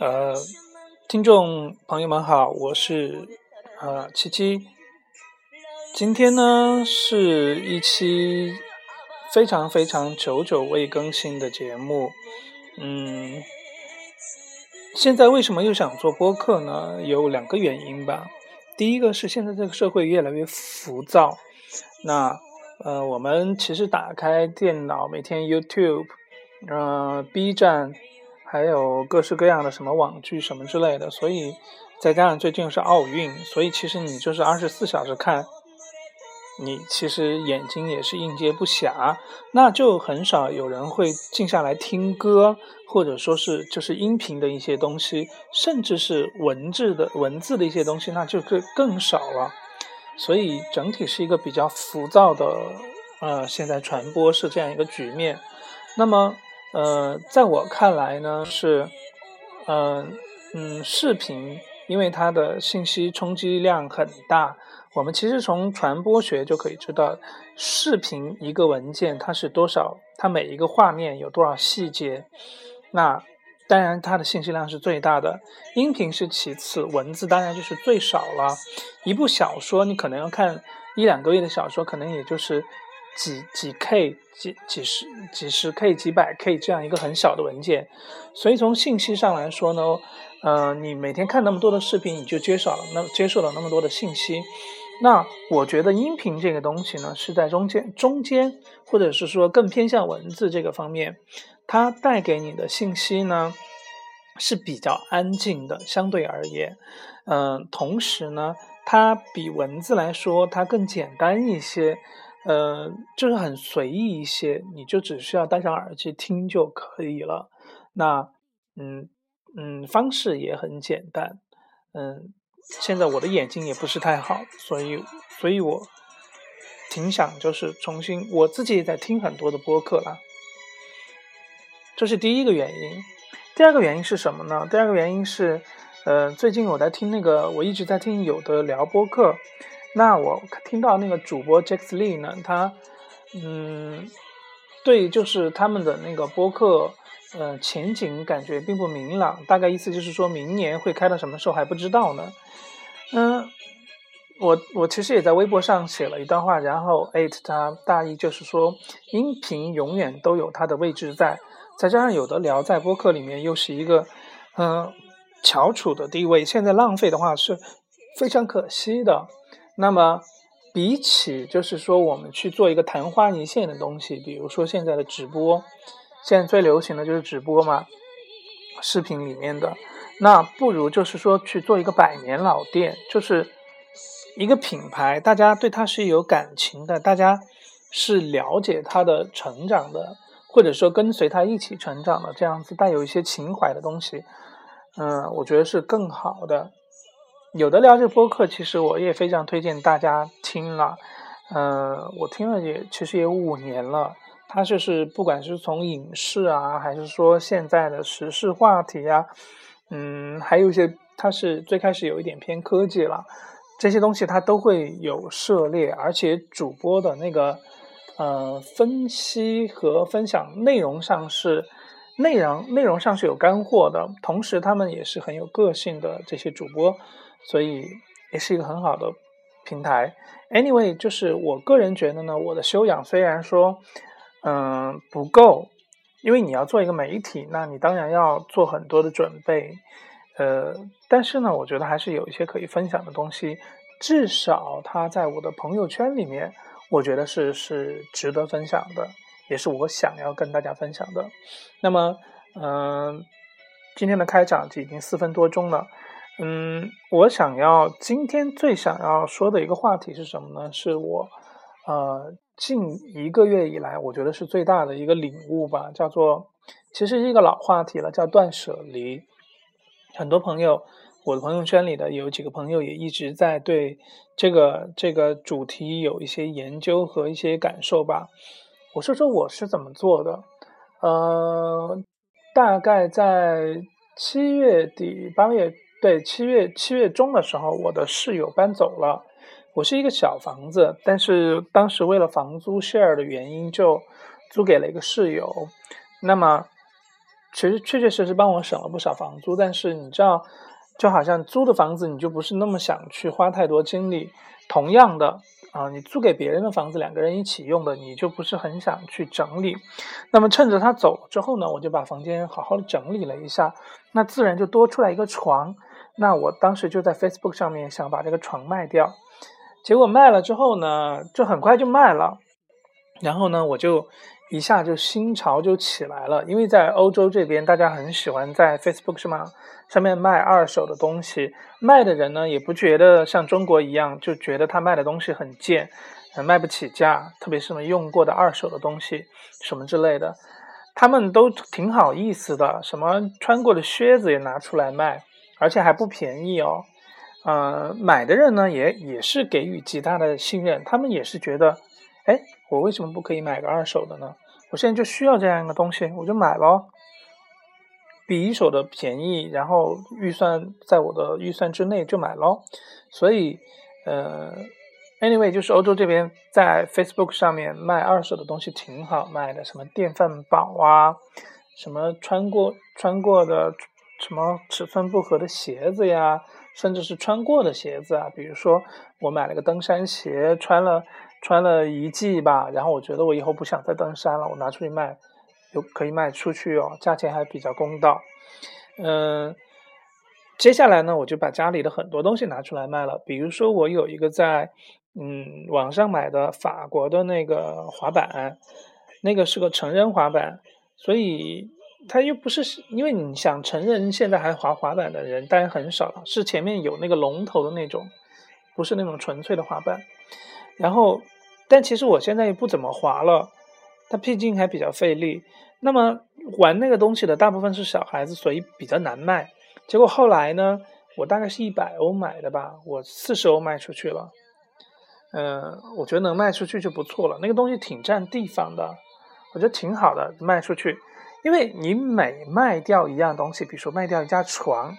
呃，听众朋友们好，我是呃七七。今天呢是一期非常非常久久未更新的节目。嗯，现在为什么又想做播客呢？有两个原因吧。第一个是现在这个社会越来越浮躁。那呃，我们其实打开电脑，每天 YouTube，呃，B 站。还有各式各样的什么网剧什么之类的，所以再加上最近是奥运，所以其实你就是二十四小时看，你其实眼睛也是应接不暇，那就很少有人会静下来听歌，或者说是就是音频的一些东西，甚至是文字的文字的一些东西，那就更更少了。所以整体是一个比较浮躁的，呃，现在传播是这样一个局面。那么。呃，在我看来呢，是，嗯嗯，视频因为它的信息冲击量很大，我们其实从传播学就可以知道，视频一个文件它是多少，它每一个画面有多少细节，那当然它的信息量是最大的，音频是其次，文字当然就是最少了。一部小说你可能要看一两个月的小说，可能也就是。几几 K 几几十几十 K 几百 K 这样一个很小的文件，所以从信息上来说呢，呃，你每天看那么多的视频，你就接受了那接受了那么多的信息。那我觉得音频这个东西呢，是在中间中间，或者是说更偏向文字这个方面，它带给你的信息呢是比较安静的，相对而言，嗯，同时呢，它比文字来说它更简单一些。呃，就是很随意一些，你就只需要戴上耳机听就可以了。那，嗯嗯，方式也很简单。嗯，现在我的眼睛也不是太好，所以，所以我挺想就是重新，我自己也在听很多的播客啦。这是第一个原因。第二个原因是什么呢？第二个原因是，呃，最近我在听那个，我一直在听有的聊播客。那我听到那个主播 Jack Lee 呢，他，嗯，对，就是他们的那个播客，呃，前景感觉并不明朗，大概意思就是说明年会开到什么时候还不知道呢。嗯，我我其实也在微博上写了一段话，然后艾特他，大意就是说，音频永远都有它的位置在，再加上有的聊在播客里面又是一个，嗯，翘楚的地位，现在浪费的话是非常可惜的。那么，比起就是说我们去做一个昙花一现的东西，比如说现在的直播，现在最流行的就是直播嘛，视频里面的，那不如就是说去做一个百年老店，就是一个品牌，大家对它是有感情的，大家是了解它的成长的，或者说跟随它一起成长的这样子，带有一些情怀的东西，嗯，我觉得是更好的。有的聊这播客，其实我也非常推荐大家听了。嗯，我听了也其实也五年了。它就是不管是从影视啊，还是说现在的时事话题啊，嗯，还有一些它是最开始有一点偏科技了，这些东西它都会有涉猎，而且主播的那个呃分析和分享内容上是内容内容上是有干货的，同时他们也是很有个性的这些主播。所以也是一个很好的平台。Anyway，就是我个人觉得呢，我的修养虽然说，嗯，不够，因为你要做一个媒体，那你当然要做很多的准备，呃，但是呢，我觉得还是有一些可以分享的东西，至少它在我的朋友圈里面，我觉得是是值得分享的，也是我想要跟大家分享的。那么，嗯，今天的开场就已经四分多钟了。嗯，我想要今天最想要说的一个话题是什么呢？是我，呃，近一个月以来，我觉得是最大的一个领悟吧，叫做，其实是一个老话题了，叫断舍离。很多朋友，我的朋友圈里的有几个朋友也一直在对这个这个主题有一些研究和一些感受吧。我说说我是怎么做的，呃，大概在七月底八月。对，七月七月中的时候，我的室友搬走了。我是一个小房子，但是当时为了房租 share 的原因，就租给了一个室友。那么其实确确实实帮我省了不少房租。但是你知道，就好像租的房子，你就不是那么想去花太多精力。同样的啊，你租给别人的房子，两个人一起用的，你就不是很想去整理。那么趁着他走了之后呢，我就把房间好好的整理了一下，那自然就多出来一个床。那我当时就在 Facebook 上面想把这个床卖掉，结果卖了之后呢，就很快就卖了。然后呢，我就一下就心潮就起来了，因为在欧洲这边，大家很喜欢在 Facebook 上上面卖二手的东西，卖的人呢也不觉得像中国一样，就觉得他卖的东西很贱，卖不起价，特别是什么用过的二手的东西什么之类的，他们都挺好意思的，什么穿过的靴子也拿出来卖。而且还不便宜哦，呃，买的人呢也也是给予极大的信任，他们也是觉得，哎，我为什么不可以买个二手的呢？我现在就需要这样一个东西，我就买咯。比一手的便宜，然后预算在我的预算之内就买咯。所以，呃，anyway，就是欧洲这边在 Facebook 上面卖二手的东西挺好卖的，什么电饭煲啊，什么穿过穿过的。什么尺寸不合的鞋子呀，甚至是穿过的鞋子啊，比如说我买了个登山鞋，穿了穿了一季吧，然后我觉得我以后不想再登山了，我拿出去卖，就可以卖出去哦，价钱还比较公道。嗯，接下来呢，我就把家里的很多东西拿出来卖了，比如说我有一个在嗯网上买的法国的那个滑板，那个是个成人滑板，所以。他又不是，因为你想成人现在还滑滑板的人当然很少了，是前面有那个龙头的那种，不是那种纯粹的滑板。然后，但其实我现在也不怎么滑了，它毕竟还比较费力。那么玩那个东西的大部分是小孩子，所以比较难卖。结果后来呢，我大概是一百欧买的吧，我四十欧卖出去了。嗯，我觉得能卖出去就不错了。那个东西挺占地方的，我觉得挺好的，卖出去。因为你每卖掉一样东西，比如说卖掉一架床，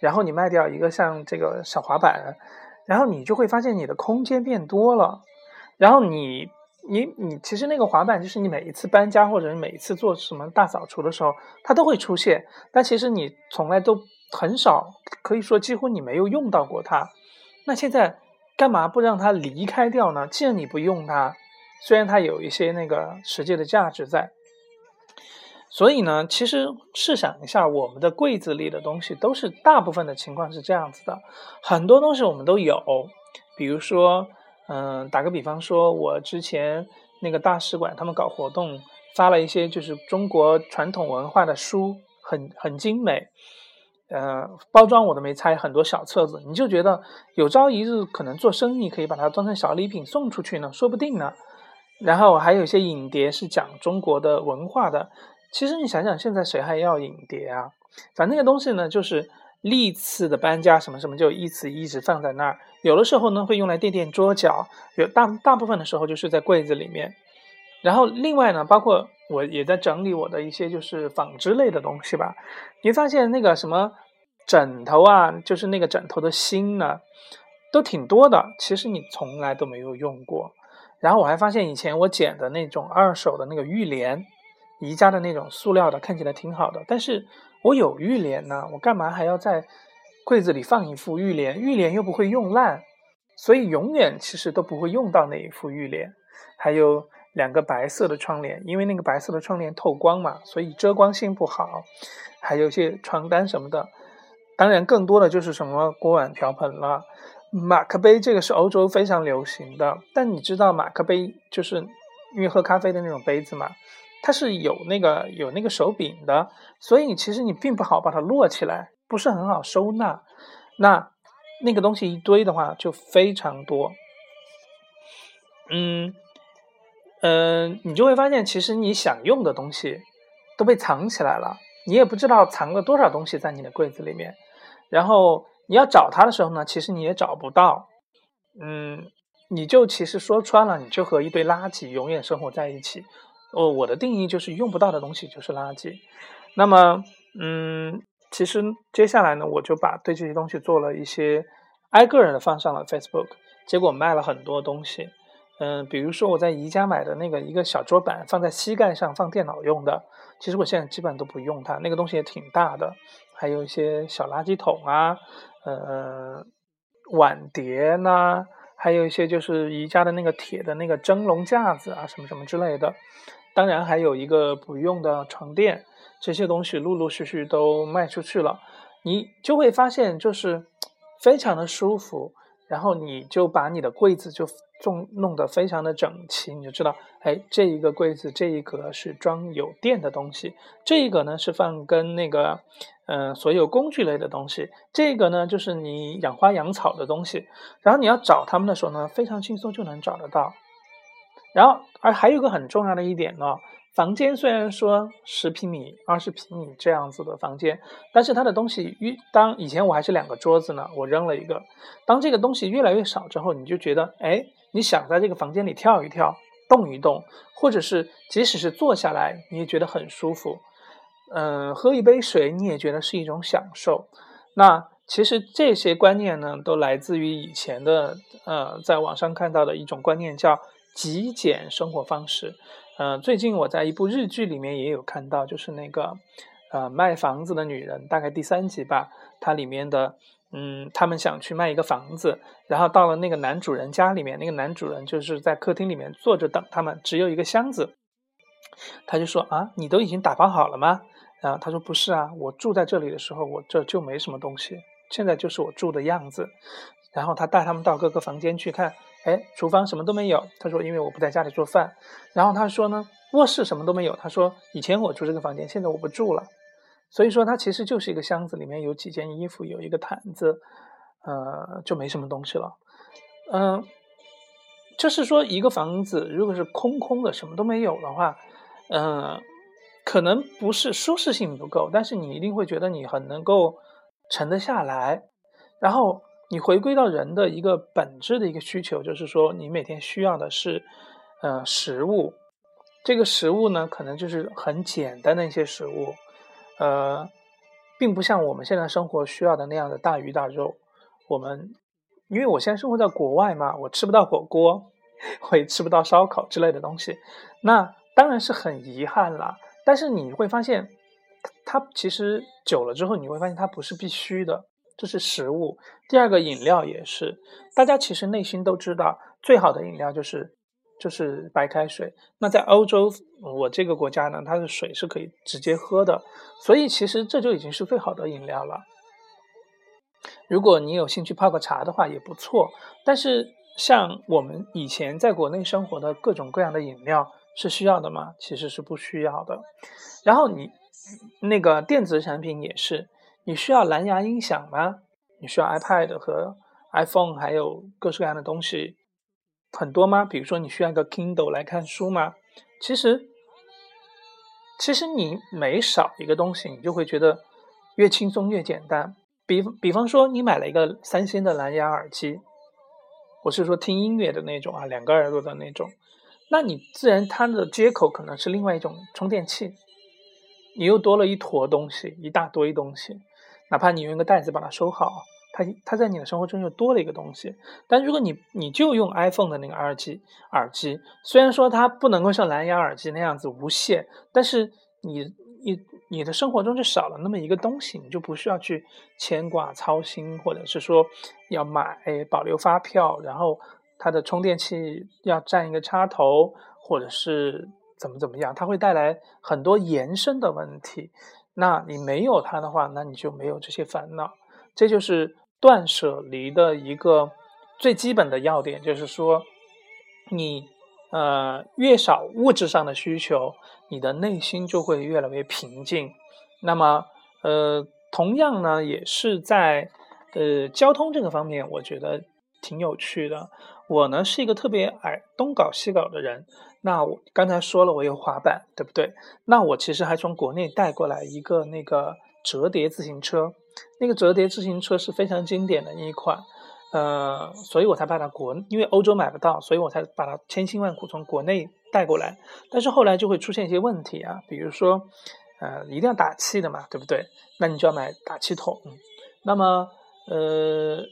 然后你卖掉一个像这个小滑板，然后你就会发现你的空间变多了。然后你你你，其实那个滑板就是你每一次搬家或者你每一次做什么大扫除的时候，它都会出现。但其实你从来都很少，可以说几乎你没有用到过它。那现在干嘛不让它离开掉呢？既然你不用它，虽然它有一些那个实际的价值在。所以呢，其实试想一下，我们的柜子里的东西都是大部分的情况是这样子的，很多东西我们都有，比如说，嗯，打个比方说，我之前那个大使馆他们搞活动，发了一些就是中国传统文化的书，很很精美，呃，包装我都没拆，很多小册子，你就觉得有朝一日可能做生意可以把它装成小礼品送出去呢，说不定呢。然后还有一些影碟是讲中国的文化的。其实你想想，现在谁还要影碟啊？反正那个东西呢，就是历次的搬家什么什么，就一直一直放在那儿。有的时候呢，会用来垫垫桌角；有大大部分的时候，就是在柜子里面。然后另外呢，包括我也在整理我的一些就是纺织类的东西吧。你发现那个什么枕头啊，就是那个枕头的芯呢，都挺多的。其实你从来都没有用过。然后我还发现以前我捡的那种二手的那个浴帘。宜家的那种塑料的看起来挺好的，但是我有浴帘呢，我干嘛还要在柜子里放一副浴帘？浴帘又不会用烂，所以永远其实都不会用到那一副浴帘。还有两个白色的窗帘，因为那个白色的窗帘透光嘛，所以遮光性不好。还有一些床单什么的，当然更多的就是什么锅碗瓢盆了。马克杯这个是欧洲非常流行的，但你知道马克杯就是因为喝咖啡的那种杯子嘛？它是有那个有那个手柄的，所以其实你并不好把它摞起来，不是很好收纳。那那个东西一堆的话就非常多。嗯嗯，你就会发现，其实你想用的东西都被藏起来了，你也不知道藏了多少东西在你的柜子里面。然后你要找它的时候呢，其实你也找不到。嗯，你就其实说穿了，你就和一堆垃圾永远生活在一起。哦，我的定义就是用不到的东西就是垃圾。那么，嗯，其实接下来呢，我就把对这些东西做了一些挨个人的放上了 Facebook，结果卖了很多东西。嗯，比如说我在宜家买的那个一个小桌板，放在膝盖上放电脑用的，其实我现在基本都不用它，那个东西也挺大的。还有一些小垃圾桶啊，呃，碗碟呐，还有一些就是宜家的那个铁的那个蒸笼架子啊，什么什么之类的。当然还有一个不用的床垫，这些东西陆陆续续都卖出去了，你就会发现就是非常的舒服。然后你就把你的柜子就弄弄得非常的整齐，你就知道，哎，这一个柜子这一格是装有电的东西，这一个呢是放跟那个，嗯，所有工具类的东西，这个呢就是你养花养草的东西。然后你要找他们的时候呢，非常轻松就能找得到。然后，而还有个很重要的一点呢。房间虽然说十平米、二十平米这样子的房间，但是它的东西越当以前我还是两个桌子呢，我扔了一个。当这个东西越来越少之后，你就觉得，哎，你想在这个房间里跳一跳、动一动，或者是即使是坐下来，你也觉得很舒服。嗯，喝一杯水你也觉得是一种享受。那其实这些观念呢，都来自于以前的呃，在网上看到的一种观念，叫极简生活方式。嗯，最近我在一部日剧里面也有看到，就是那个，呃，卖房子的女人，大概第三集吧。它里面的，嗯，他们想去卖一个房子，然后到了那个男主人家里面，那个男主人就是在客厅里面坐着等他们，只有一个箱子。他就说啊，你都已经打包好了吗？然后他说不是啊，我住在这里的时候，我这就没什么东西，现在就是我住的样子。然后他带他们到各个房间去看。哎，厨房什么都没有。他说，因为我不在家里做饭。然后他说呢，卧室什么都没有。他说，以前我住这个房间，现在我不住了。所以说，它其实就是一个箱子，里面有几件衣服，有一个毯子，呃，就没什么东西了。嗯，就是说，一个房子如果是空空的，什么都没有的话，嗯，可能不是舒适性不够，但是你一定会觉得你很能够沉得下来，然后。你回归到人的一个本质的一个需求，就是说你每天需要的是，呃，食物。这个食物呢，可能就是很简单的一些食物，呃，并不像我们现在生活需要的那样的大鱼大肉。我们因为我现在生活在国外嘛，我吃不到火锅，我也吃不到烧烤之类的东西，那当然是很遗憾了。但是你会发现，它其实久了之后，你会发现它不是必须的。这是食物，第二个饮料也是。大家其实内心都知道，最好的饮料就是就是白开水。那在欧洲，我这个国家呢，它的水是可以直接喝的，所以其实这就已经是最好的饮料了。如果你有兴趣泡个茶的话，也不错。但是像我们以前在国内生活的各种各样的饮料是需要的吗？其实是不需要的。然后你那个电子产品也是。你需要蓝牙音响吗？你需要 iPad 和 iPhone，还有各式各样的东西很多吗？比如说你需要一个 Kindle 来看书吗？其实，其实你每少一个东西，你就会觉得越轻松越简单。比比方说，你买了一个三星的蓝牙耳机，我是说听音乐的那种啊，两个耳朵的那种，那你自然它的接口可能是另外一种充电器，你又多了一坨东西，一大堆东西。哪怕你用一个袋子把它收好，它它在你的生活中又多了一个东西。但如果你你就用 iPhone 的那个耳机，耳机虽然说它不能够像蓝牙耳机那样子无线，但是你你你的生活中就少了那么一个东西，你就不需要去牵挂操心，或者是说要买保留发票，然后它的充电器要占一个插头，或者是怎么怎么样，它会带来很多延伸的问题。那你没有它的话，那你就没有这些烦恼。这就是断舍离的一个最基本的要点，就是说，你呃越少物质上的需求，你的内心就会越来越平静。那么呃，同样呢，也是在呃交通这个方面，我觉得挺有趣的。我呢是一个特别爱东搞西搞的人。那我刚才说了，我有滑板，对不对？那我其实还从国内带过来一个那个折叠自行车，那个折叠自行车是非常经典的一款，呃，所以我才把它国，因为欧洲买不到，所以我才把它千辛万苦从国内带过来。但是后来就会出现一些问题啊，比如说，呃，一定要打气的嘛，对不对？那你就要买打气筒。那么，呃，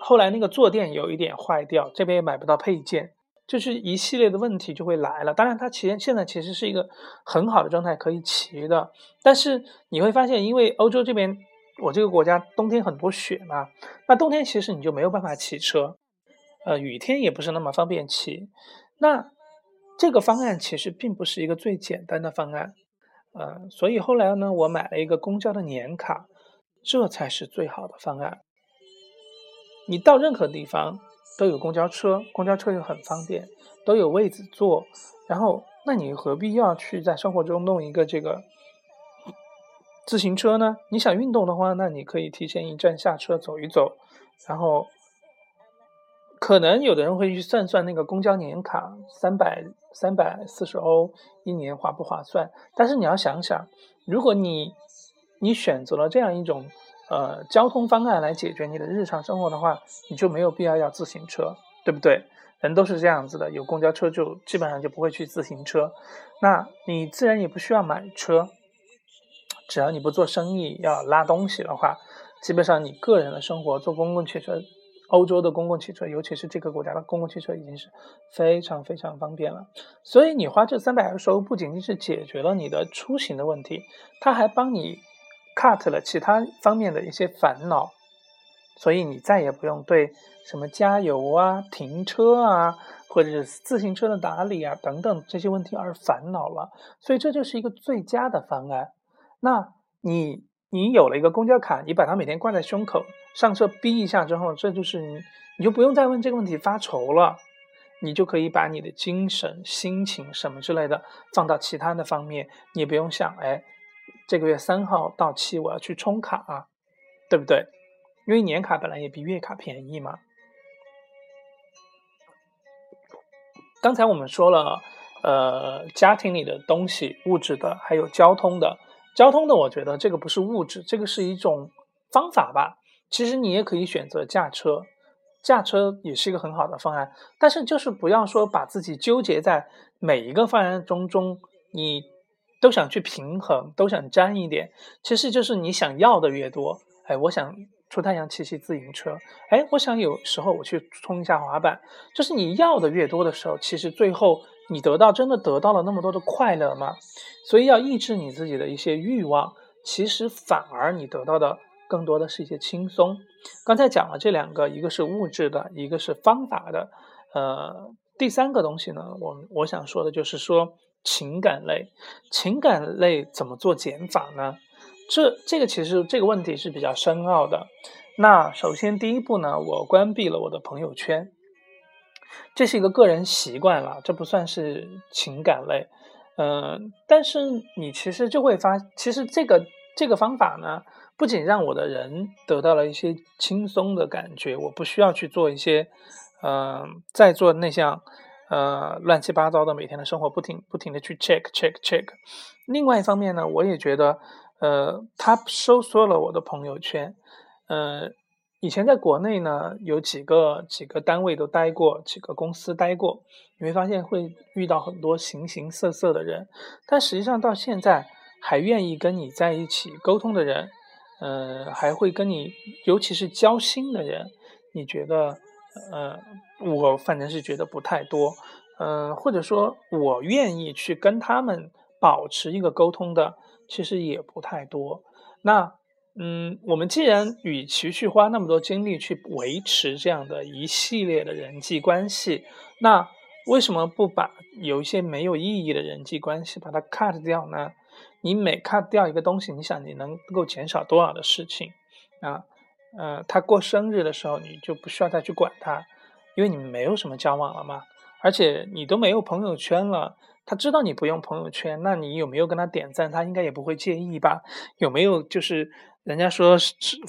后来那个坐垫有一点坏掉，这边也买不到配件。就是一系列的问题就会来了。当然，它其实现在其实是一个很好的状态，可以骑的。但是你会发现，因为欧洲这边，我这个国家冬天很多雪嘛，那冬天其实你就没有办法骑车，呃，雨天也不是那么方便骑。那这个方案其实并不是一个最简单的方案，呃，所以后来呢，我买了一个公交的年卡，这才是最好的方案。你到任何地方都有公交车，公交车又很方便，都有位子坐。然后，那你何必要去在生活中弄一个这个自行车呢？你想运动的话，那你可以提前一站下车走一走。然后，可能有的人会去算算那个公交年卡，三百三百四十欧一年划不划算？但是你要想想，如果你你选择了这样一种。呃，交通方案来解决你的日常生活的话，你就没有必要要自行车，对不对？人都是这样子的，有公交车就基本上就不会去自行车，那你自然也不需要买车，只要你不做生意要拉东西的话，基本上你个人的生活坐公共汽车，欧洲的公共汽车，尤其是这个国家的公共汽车已经是非常非常方便了。所以你花这三百二十欧，不仅仅是解决了你的出行的问题，它还帮你。Cut 了其他方面的一些烦恼，所以你再也不用对什么加油啊、停车啊，或者是自行车的打理啊等等这些问题而烦恼了。所以这就是一个最佳的方案。那你你有了一个公交卡，你把它每天挂在胸口，上车逼一下之后，这就是你你就不用再问这个问题发愁了，你就可以把你的精神、心情什么之类的放到其他的方面，你也不用想哎。这个月三号到期，我要去充卡，啊对不对？因为年卡本来也比月卡便宜嘛。刚才我们说了，呃，家庭里的东西，物质的，还有交通的。交通的，我觉得这个不是物质，这个是一种方法吧。其实你也可以选择驾车，驾车也是一个很好的方案。但是就是不要说把自己纠结在每一个方案中中，你。都想去平衡，都想沾一点，其实就是你想要的越多，哎，我想出太阳骑骑自行车，哎，我想有时候我去冲一下滑板，就是你要的越多的时候，其实最后你得到真的得到了那么多的快乐吗？所以要抑制你自己的一些欲望，其实反而你得到的更多的是一些轻松。刚才讲了这两个，一个是物质的，一个是方法的，呃，第三个东西呢，我我想说的就是说。情感类，情感类怎么做减法呢？这这个其实这个问题是比较深奥的。那首先第一步呢，我关闭了我的朋友圈，这是一个个人习惯了，这不算是情感类。嗯，但是你其实就会发，其实这个这个方法呢，不仅让我的人得到了一些轻松的感觉，我不需要去做一些，嗯，在做那项。呃，乱七八糟的每天的生活，不停不停的去 check check check。另外一方面呢，我也觉得，呃，他收缩了我的朋友圈。呃，以前在国内呢，有几个几个单位都待过，几个公司待过，你会发现会遇到很多形形色色的人。但实际上到现在，还愿意跟你在一起沟通的人，呃，还会跟你，尤其是交心的人，你觉得？呃，我反正是觉得不太多，嗯，或者说我愿意去跟他们保持一个沟通的，其实也不太多。那，嗯，我们既然与其去花那么多精力去维持这样的一系列的人际关系，那为什么不把有一些没有意义的人际关系把它 cut 掉呢？你每 cut 掉一个东西，你想你能够减少多少的事情啊？呃，他过生日的时候，你就不需要再去管他，因为你们没有什么交往了嘛，而且你都没有朋友圈了。他知道你不用朋友圈，那你有没有跟他点赞？他应该也不会介意吧？有没有就是人家说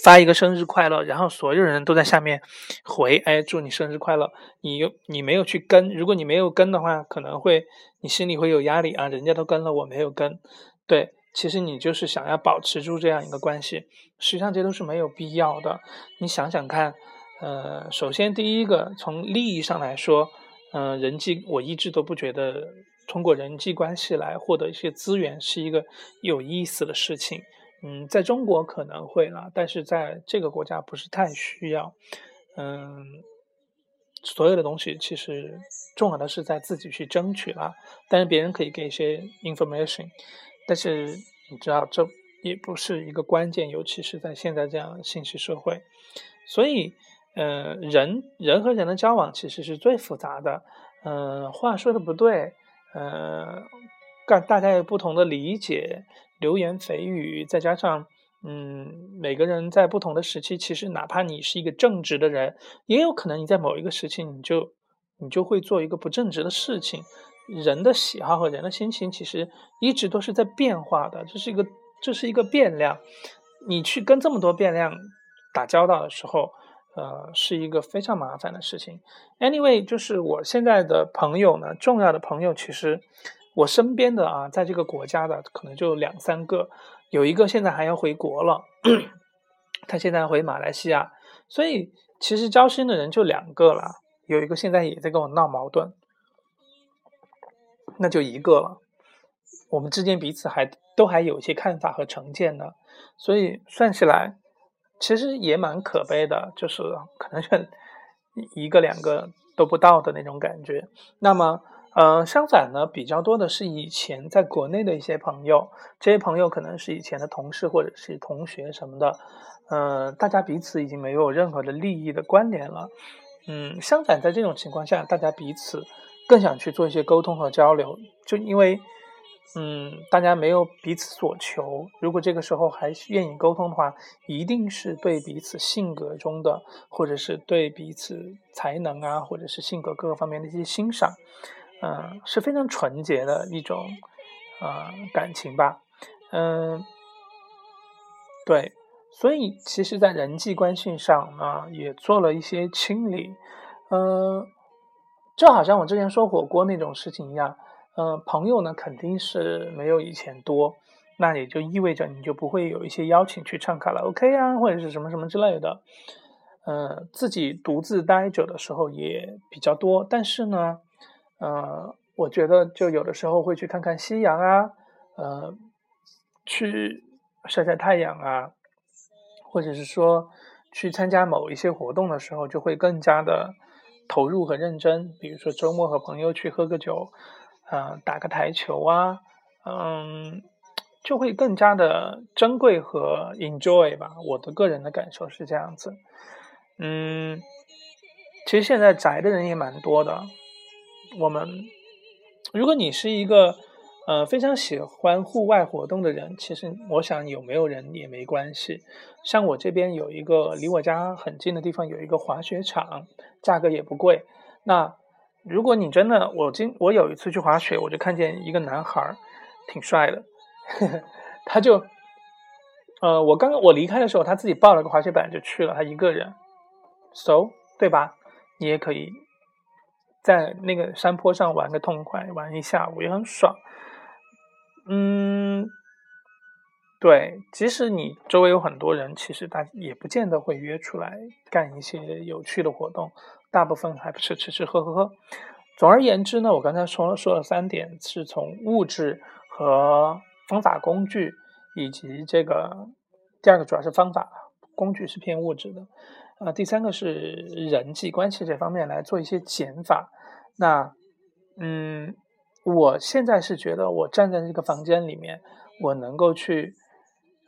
发一个生日快乐，然后所有人都在下面回，哎，祝你生日快乐。你又你没有去跟，如果你没有跟的话，可能会你心里会有压力啊，人家都跟了，我没有跟，对。其实你就是想要保持住这样一个关系，实际上这都是没有必要的。你想想看，呃，首先第一个从利益上来说，嗯，人际我一直都不觉得通过人际关系来获得一些资源是一个有意思的事情。嗯，在中国可能会了，但是在这个国家不是太需要。嗯，所有的东西其实重要的是在自己去争取了，但是别人可以给一些 information，但是你知道这也不是一个关键，尤其是在现在这样的信息社会，所以，呃，人人和人的交往其实是最复杂的，嗯，话说的不对，呃，大大家有不同的理解，流言蜚语，再加上。嗯，每个人在不同的时期，其实哪怕你是一个正直的人，也有可能你在某一个时期，你就你就会做一个不正直的事情。人的喜好和人的心情，其实一直都是在变化的，这是一个这是一个变量。你去跟这么多变量打交道的时候，呃，是一个非常麻烦的事情。Anyway，就是我现在的朋友呢，重要的朋友，其实我身边的啊，在这个国家的可能就两三个。有一个现在还要回国了，他现在回马来西亚，所以其实交心的人就两个了。有一个现在也在跟我闹矛盾，那就一个了。我们之间彼此还都还有一些看法和成见的，所以算起来其实也蛮可悲的，就是可能是一个两个都不到的那种感觉。那么。呃，相反呢，比较多的是以前在国内的一些朋友，这些朋友可能是以前的同事或者是同学什么的，呃，大家彼此已经没有任何的利益的关联了。嗯，相反，在这种情况下，大家彼此更想去做一些沟通和交流，就因为，嗯，大家没有彼此所求，如果这个时候还愿意沟通的话，一定是对彼此性格中的，或者是对彼此才能啊，或者是性格各个方面的一些欣赏。嗯，是非常纯洁的一种，呃，感情吧。嗯，对，所以其实，在人际关系上呢，也做了一些清理。嗯，就好像我之前说火锅那种事情一样。嗯，朋友呢，肯定是没有以前多，那也就意味着你就不会有一些邀请去唱卡拉 OK 啊，或者是什么什么之类的。呃，自己独自待着的时候也比较多，但是呢。呃，我觉得就有的时候会去看看夕阳啊，呃，去晒晒太阳啊，或者是说去参加某一些活动的时候，就会更加的投入和认真。比如说周末和朋友去喝个酒，呃，打个台球啊，嗯，就会更加的珍贵和 enjoy 吧。我的个人的感受是这样子。嗯，其实现在宅的人也蛮多的。我们，如果你是一个呃非常喜欢户外活动的人，其实我想有没有人也没关系。像我这边有一个离我家很近的地方有一个滑雪场，价格也不贵。那如果你真的，我今我有一次去滑雪，我就看见一个男孩挺帅的，呵 呵他就呃我刚刚我离开的时候，他自己抱了个滑雪板就去了，他一个人，so 对吧？你也可以。在那个山坡上玩个痛快，玩一下午也很爽。嗯，对，即使你周围有很多人，其实他也不见得会约出来干一些有趣的活动，大部分还不是吃吃喝喝喝。总而言之呢，我刚才说了说了三点，是从物质和方法工具，以及这个第二个主要是方法，工具是偏物质的。啊，第三个是人际关系这方面来做一些减法。那，嗯，我现在是觉得我站在这个房间里面，我能够去，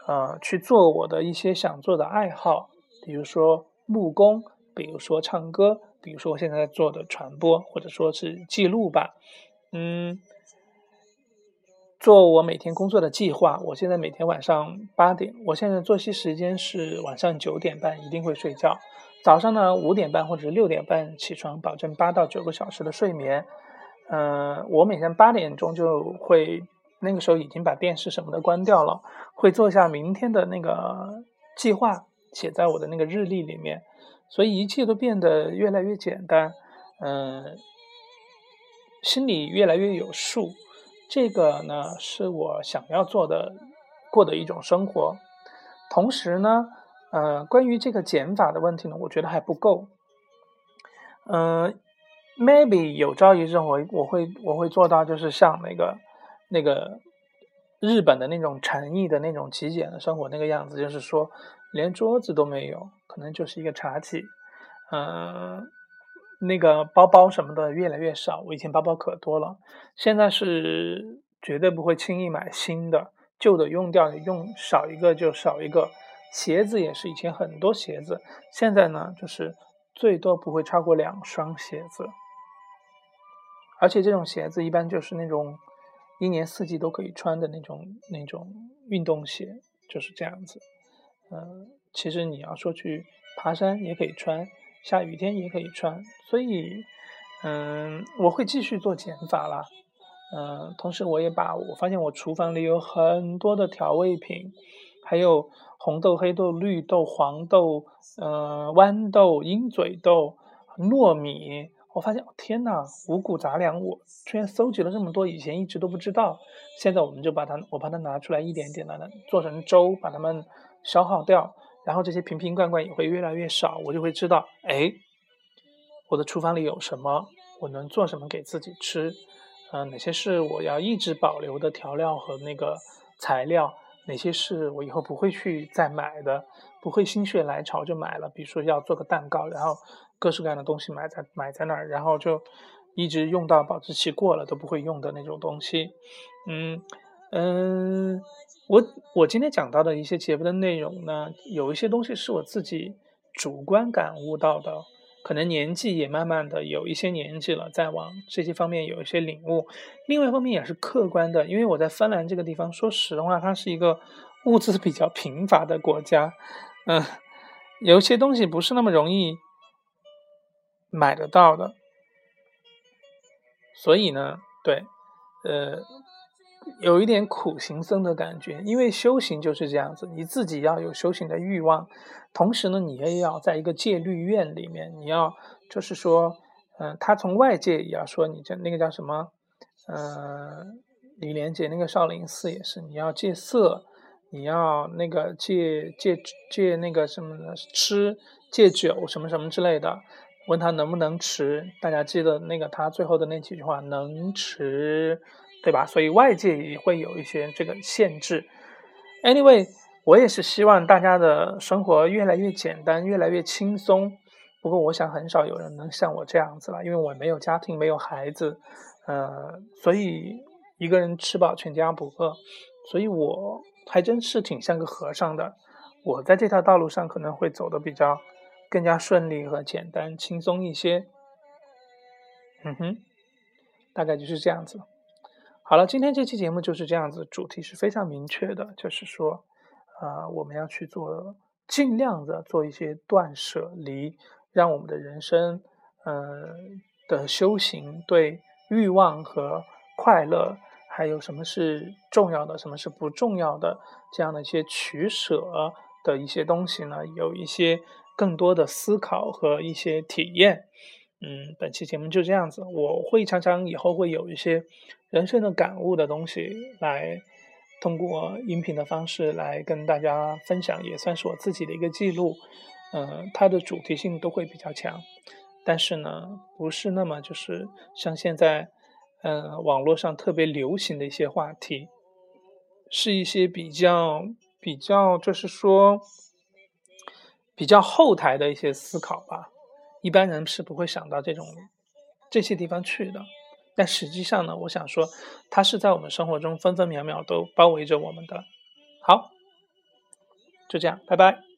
呃，去做我的一些想做的爱好，比如说木工，比如说唱歌，比如说我现在做的传播，或者说是记录吧。嗯，做我每天工作的计划。我现在每天晚上八点，我现在作息时间是晚上九点半一定会睡觉。早上呢五点半或者六点半起床，保证八到九个小时的睡眠。嗯，我每天八点钟就会，那个时候已经把电视什么的关掉了，会做一下明天的那个计划，写在我的那个日历里面。所以一切都变得越来越简单，嗯，心里越来越有数。这个呢是我想要做的，过的一种生活。同时呢。呃，关于这个减法的问题呢，我觉得还不够。嗯，maybe 有朝一日我我会我会做到，就是像那个那个日本的那种禅意的那种极简的生活那个样子，就是说连桌子都没有，可能就是一个茶几，嗯，那个包包什么的越来越少。我以前包包可多了，现在是绝对不会轻易买新的，旧的用掉，用少一个就少一个。鞋子也是，以前很多鞋子，现在呢就是最多不会超过两双鞋子。而且这种鞋子一般就是那种一年四季都可以穿的那种那种运动鞋，就是这样子。嗯，其实你要说去爬山也可以穿，下雨天也可以穿，所以嗯，我会继续做减法啦。嗯，同时我也把我发现我厨房里有很多的调味品，还有。红豆、黑豆、绿豆、黄豆，呃，豌豆、鹰嘴豆、糯米，我发现，天呐，五谷杂粮，我居然搜集了这么多，以前一直都不知道。现在我们就把它，我把它拿出来，一点点的做成粥，把它们消耗掉，然后这些瓶瓶罐罐也会越来越少，我就会知道，哎，我的厨房里有什么，我能做什么给自己吃，嗯，哪些是我要一直保留的调料和那个材料。哪些是我以后不会去再买的，不会心血来潮就买了？比如说要做个蛋糕，然后各式各样的东西买在买在那儿，然后就一直用到保质期过了都不会用的那种东西。嗯嗯，我我今天讲到的一些节目的内容呢，有一些东西是我自己主观感悟到的。可能年纪也慢慢的有一些年纪了，在往这些方面有一些领悟。另外一方面也是客观的，因为我在芬兰这个地方，说实话，它是一个物资比较贫乏的国家，嗯，有些东西不是那么容易买得到的。所以呢，对，呃。有一点苦行僧的感觉，因为修行就是这样子，你自己要有修行的欲望，同时呢，你也要在一个戒律院里面，你要就是说，嗯，他从外界也要说你这那个叫什么，嗯，李连杰那个少林寺也是，你要戒色，你要那个戒戒戒那个什么吃戒酒什么什么之类的，问他能不能吃，大家记得那个他最后的那几句话，能吃。对吧？所以外界也会有一些这个限制。Anyway，我也是希望大家的生活越来越简单，越来越轻松。不过，我想很少有人能像我这样子了，因为我没有家庭，没有孩子，呃，所以一个人吃饱全家不饿。所以我还真是挺像个和尚的。我在这条道路上可能会走得比较更加顺利和简单、轻松一些。嗯哼，大概就是这样子。好了，今天这期节目就是这样子，主题是非常明确的，就是说，啊，我们要去做，尽量的做一些断舍离，让我们的人生，嗯，的修行对欲望和快乐，还有什么是重要的，什么是不重要的，这样的一些取舍的一些东西呢，有一些更多的思考和一些体验。嗯，本期节目就这样子，我会常常以后会有一些人生的感悟的东西，来通过音频的方式来跟大家分享，也算是我自己的一个记录。嗯，它的主题性都会比较强，但是呢，不是那么就是像现在，嗯，网络上特别流行的一些话题，是一些比较比较，就是说比较后台的一些思考吧。一般人是不会想到这种这些地方去的，但实际上呢，我想说，它是在我们生活中分分秒秒都包围着我们的。好，就这样，拜拜。